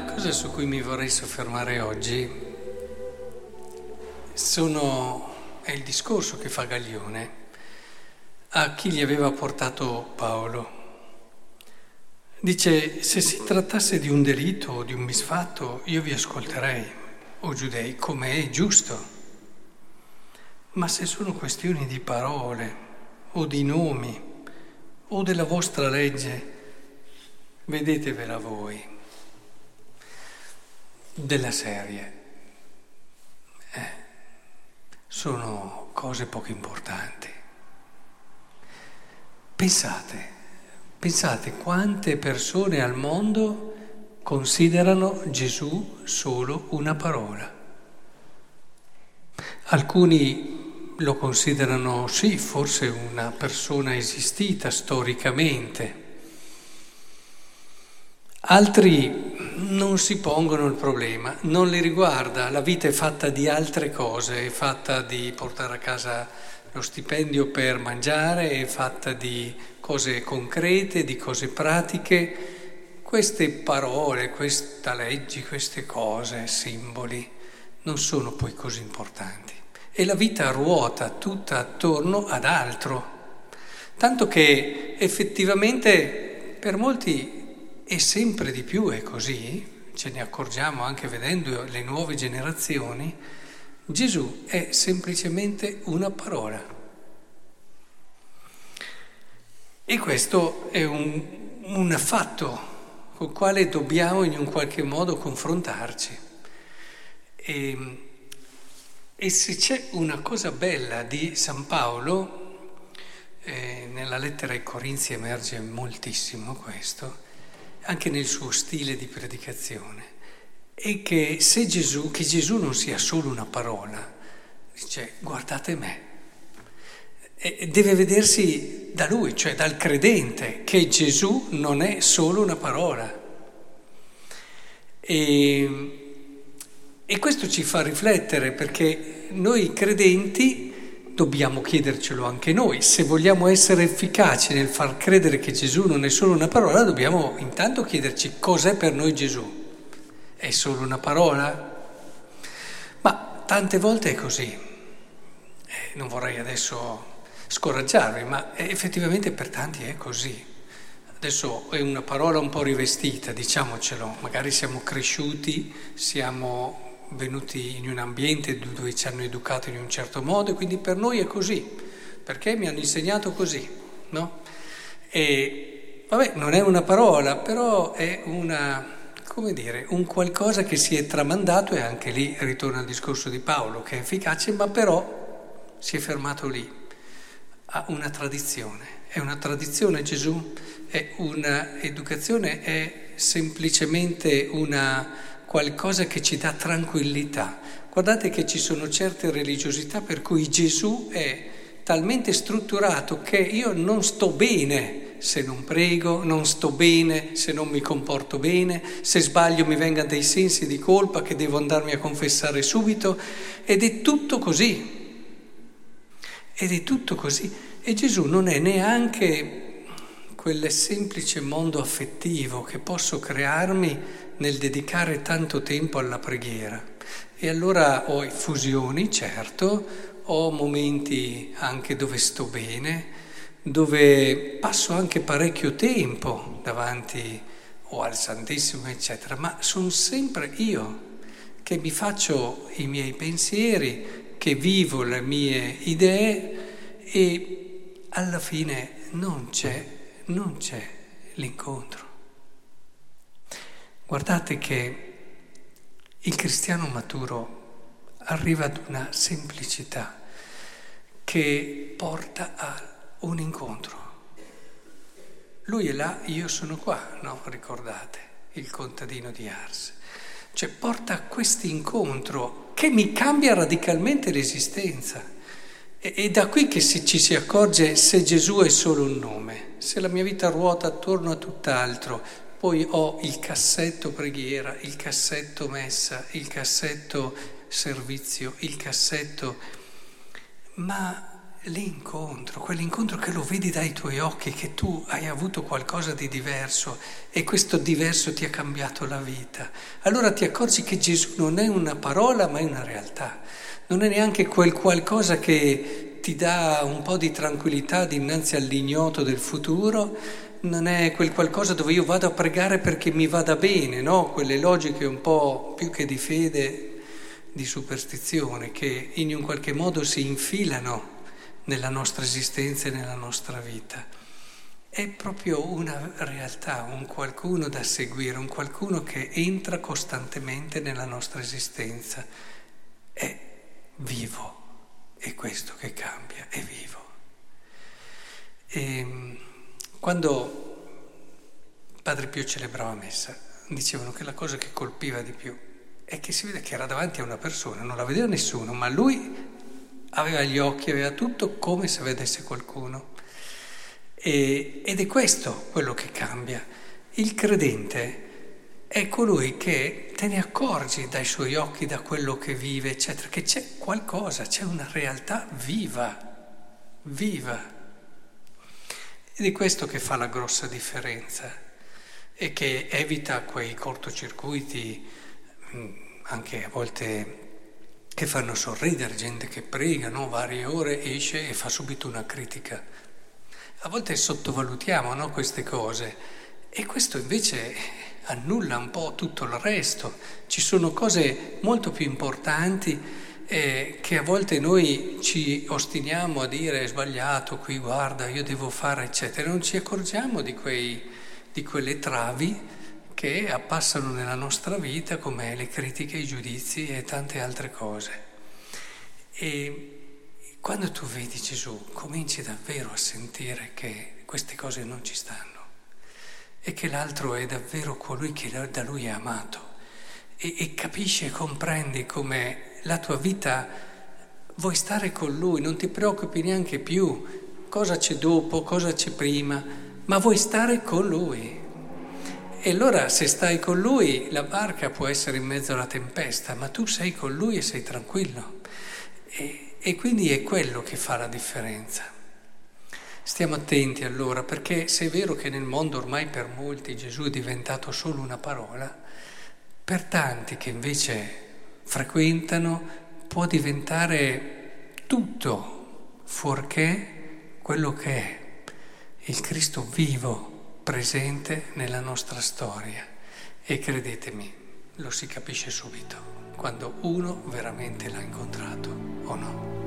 La cosa su cui mi vorrei soffermare oggi sono, è il discorso che fa Gaglione a chi gli aveva portato Paolo. Dice, se si trattasse di un delitto o di un misfatto, io vi ascolterei, o giudei, come è giusto. Ma se sono questioni di parole o di nomi o della vostra legge, vedetevela voi della serie. Eh, sono cose poco importanti. Pensate, pensate quante persone al mondo considerano Gesù solo una parola. Alcuni lo considerano sì, forse una persona esistita storicamente. Altri non si pongono il problema, non li riguarda, la vita è fatta di altre cose, è fatta di portare a casa lo stipendio per mangiare, è fatta di cose concrete, di cose pratiche. Queste parole, questa leggi, queste cose, simboli, non sono poi così importanti. E la vita ruota tutta attorno ad altro, tanto che effettivamente per molti e sempre di più è così, ce ne accorgiamo anche vedendo le nuove generazioni, Gesù è semplicemente una parola. E questo è un, un fatto col quale dobbiamo in un qualche modo confrontarci. E, e se c'è una cosa bella di San Paolo, eh, nella lettera ai Corinzi emerge moltissimo questo, anche nel suo stile di predicazione, è che se Gesù, che Gesù non sia solo una parola, dice guardate me, e deve vedersi da lui, cioè dal credente, che Gesù non è solo una parola. E, e questo ci fa riflettere perché noi credenti dobbiamo chiedercelo anche noi. Se vogliamo essere efficaci nel far credere che Gesù non è solo una parola, dobbiamo intanto chiederci cos'è per noi Gesù. È solo una parola? Ma tante volte è così. Eh, non vorrei adesso scoraggiarvi, ma effettivamente per tanti è così. Adesso è una parola un po' rivestita, diciamocelo, magari siamo cresciuti, siamo venuti in un ambiente dove ci hanno educato in un certo modo e quindi per noi è così, perché mi hanno insegnato così, no? E vabbè, non è una parola, però è una, come dire, un qualcosa che si è tramandato e anche lì ritorna al discorso di Paolo, che è efficace, ma però si è fermato lì, ha una tradizione. È una tradizione Gesù? È un'educazione? È semplicemente una qualcosa che ci dà tranquillità. Guardate che ci sono certe religiosità per cui Gesù è talmente strutturato che io non sto bene se non prego, non sto bene se non mi comporto bene, se sbaglio mi vengano dei sensi di colpa che devo andarmi a confessare subito ed è tutto così. Ed è tutto così. E Gesù non è neanche quel semplice mondo affettivo che posso crearmi nel dedicare tanto tempo alla preghiera. E allora ho fusioni, certo, ho momenti anche dove sto bene, dove passo anche parecchio tempo davanti o al Santissimo, eccetera, ma sono sempre io che mi faccio i miei pensieri, che vivo le mie idee e alla fine non c'è, non c'è l'incontro. Guardate che il cristiano maturo arriva ad una semplicità che porta a un incontro. Lui è là, io sono qua, no? Ricordate, il contadino di Ars. Cioè porta a questo incontro che mi cambia radicalmente l'esistenza. E, e da qui che si, ci si accorge se Gesù è solo un nome, se la mia vita ruota attorno a tutt'altro, poi ho il cassetto preghiera, il cassetto messa, il cassetto servizio, il cassetto... Ma l'incontro, quell'incontro che lo vedi dai tuoi occhi, che tu hai avuto qualcosa di diverso e questo diverso ti ha cambiato la vita. Allora ti accorgi che Gesù non è una parola ma è una realtà, non è neanche quel qualcosa che ti dà un po' di tranquillità dinanzi all'ignoto del futuro, non è quel qualcosa dove io vado a pregare perché mi vada bene, no? Quelle logiche un po' più che di fede, di superstizione, che in un qualche modo si infilano nella nostra esistenza e nella nostra vita. È proprio una realtà, un qualcuno da seguire, un qualcuno che entra costantemente nella nostra esistenza. È vivo, è questo che cambia, è vivo. E ehm, quando Padre Pio celebrava messa, dicevano che la cosa che colpiva di più è che si vede che era davanti a una persona, non la vedeva nessuno, ma lui aveva gli occhi, aveva tutto come se vedesse qualcuno. E, ed è questo quello che cambia. Il credente è colui che te ne accorgi dai suoi occhi, da quello che vive, eccetera, che c'è qualcosa, c'è una realtà viva, viva. Ed è questo che fa la grossa differenza e che evita quei cortocircuiti, anche a volte che fanno sorridere, gente che prega, no? varie ore esce e fa subito una critica. A volte sottovalutiamo no? queste cose e questo invece annulla un po' tutto il resto. Ci sono cose molto più importanti eh, che a volte noi ci ostiniamo a dire è sbagliato, qui guarda, io devo fare, eccetera. Non ci accorgiamo di, quei, di quelle travi che appassano nella nostra vita come le critiche, i giudizi e tante altre cose. E quando tu vedi Gesù cominci davvero a sentire che queste cose non ci stanno e che l'altro è davvero colui che da lui è amato e, e capisci e comprendi come la tua vita vuoi stare con lui, non ti preoccupi neanche più cosa c'è dopo, cosa c'è prima, ma vuoi stare con lui. E allora se stai con lui la barca può essere in mezzo alla tempesta, ma tu sei con lui e sei tranquillo. E, e quindi è quello che fa la differenza. Stiamo attenti allora, perché se è vero che nel mondo ormai per molti Gesù è diventato solo una parola, per tanti che invece frequentano può diventare tutto fuorché quello che è il Cristo vivo presente nella nostra storia e credetemi, lo si capisce subito quando uno veramente l'ha incontrato o no.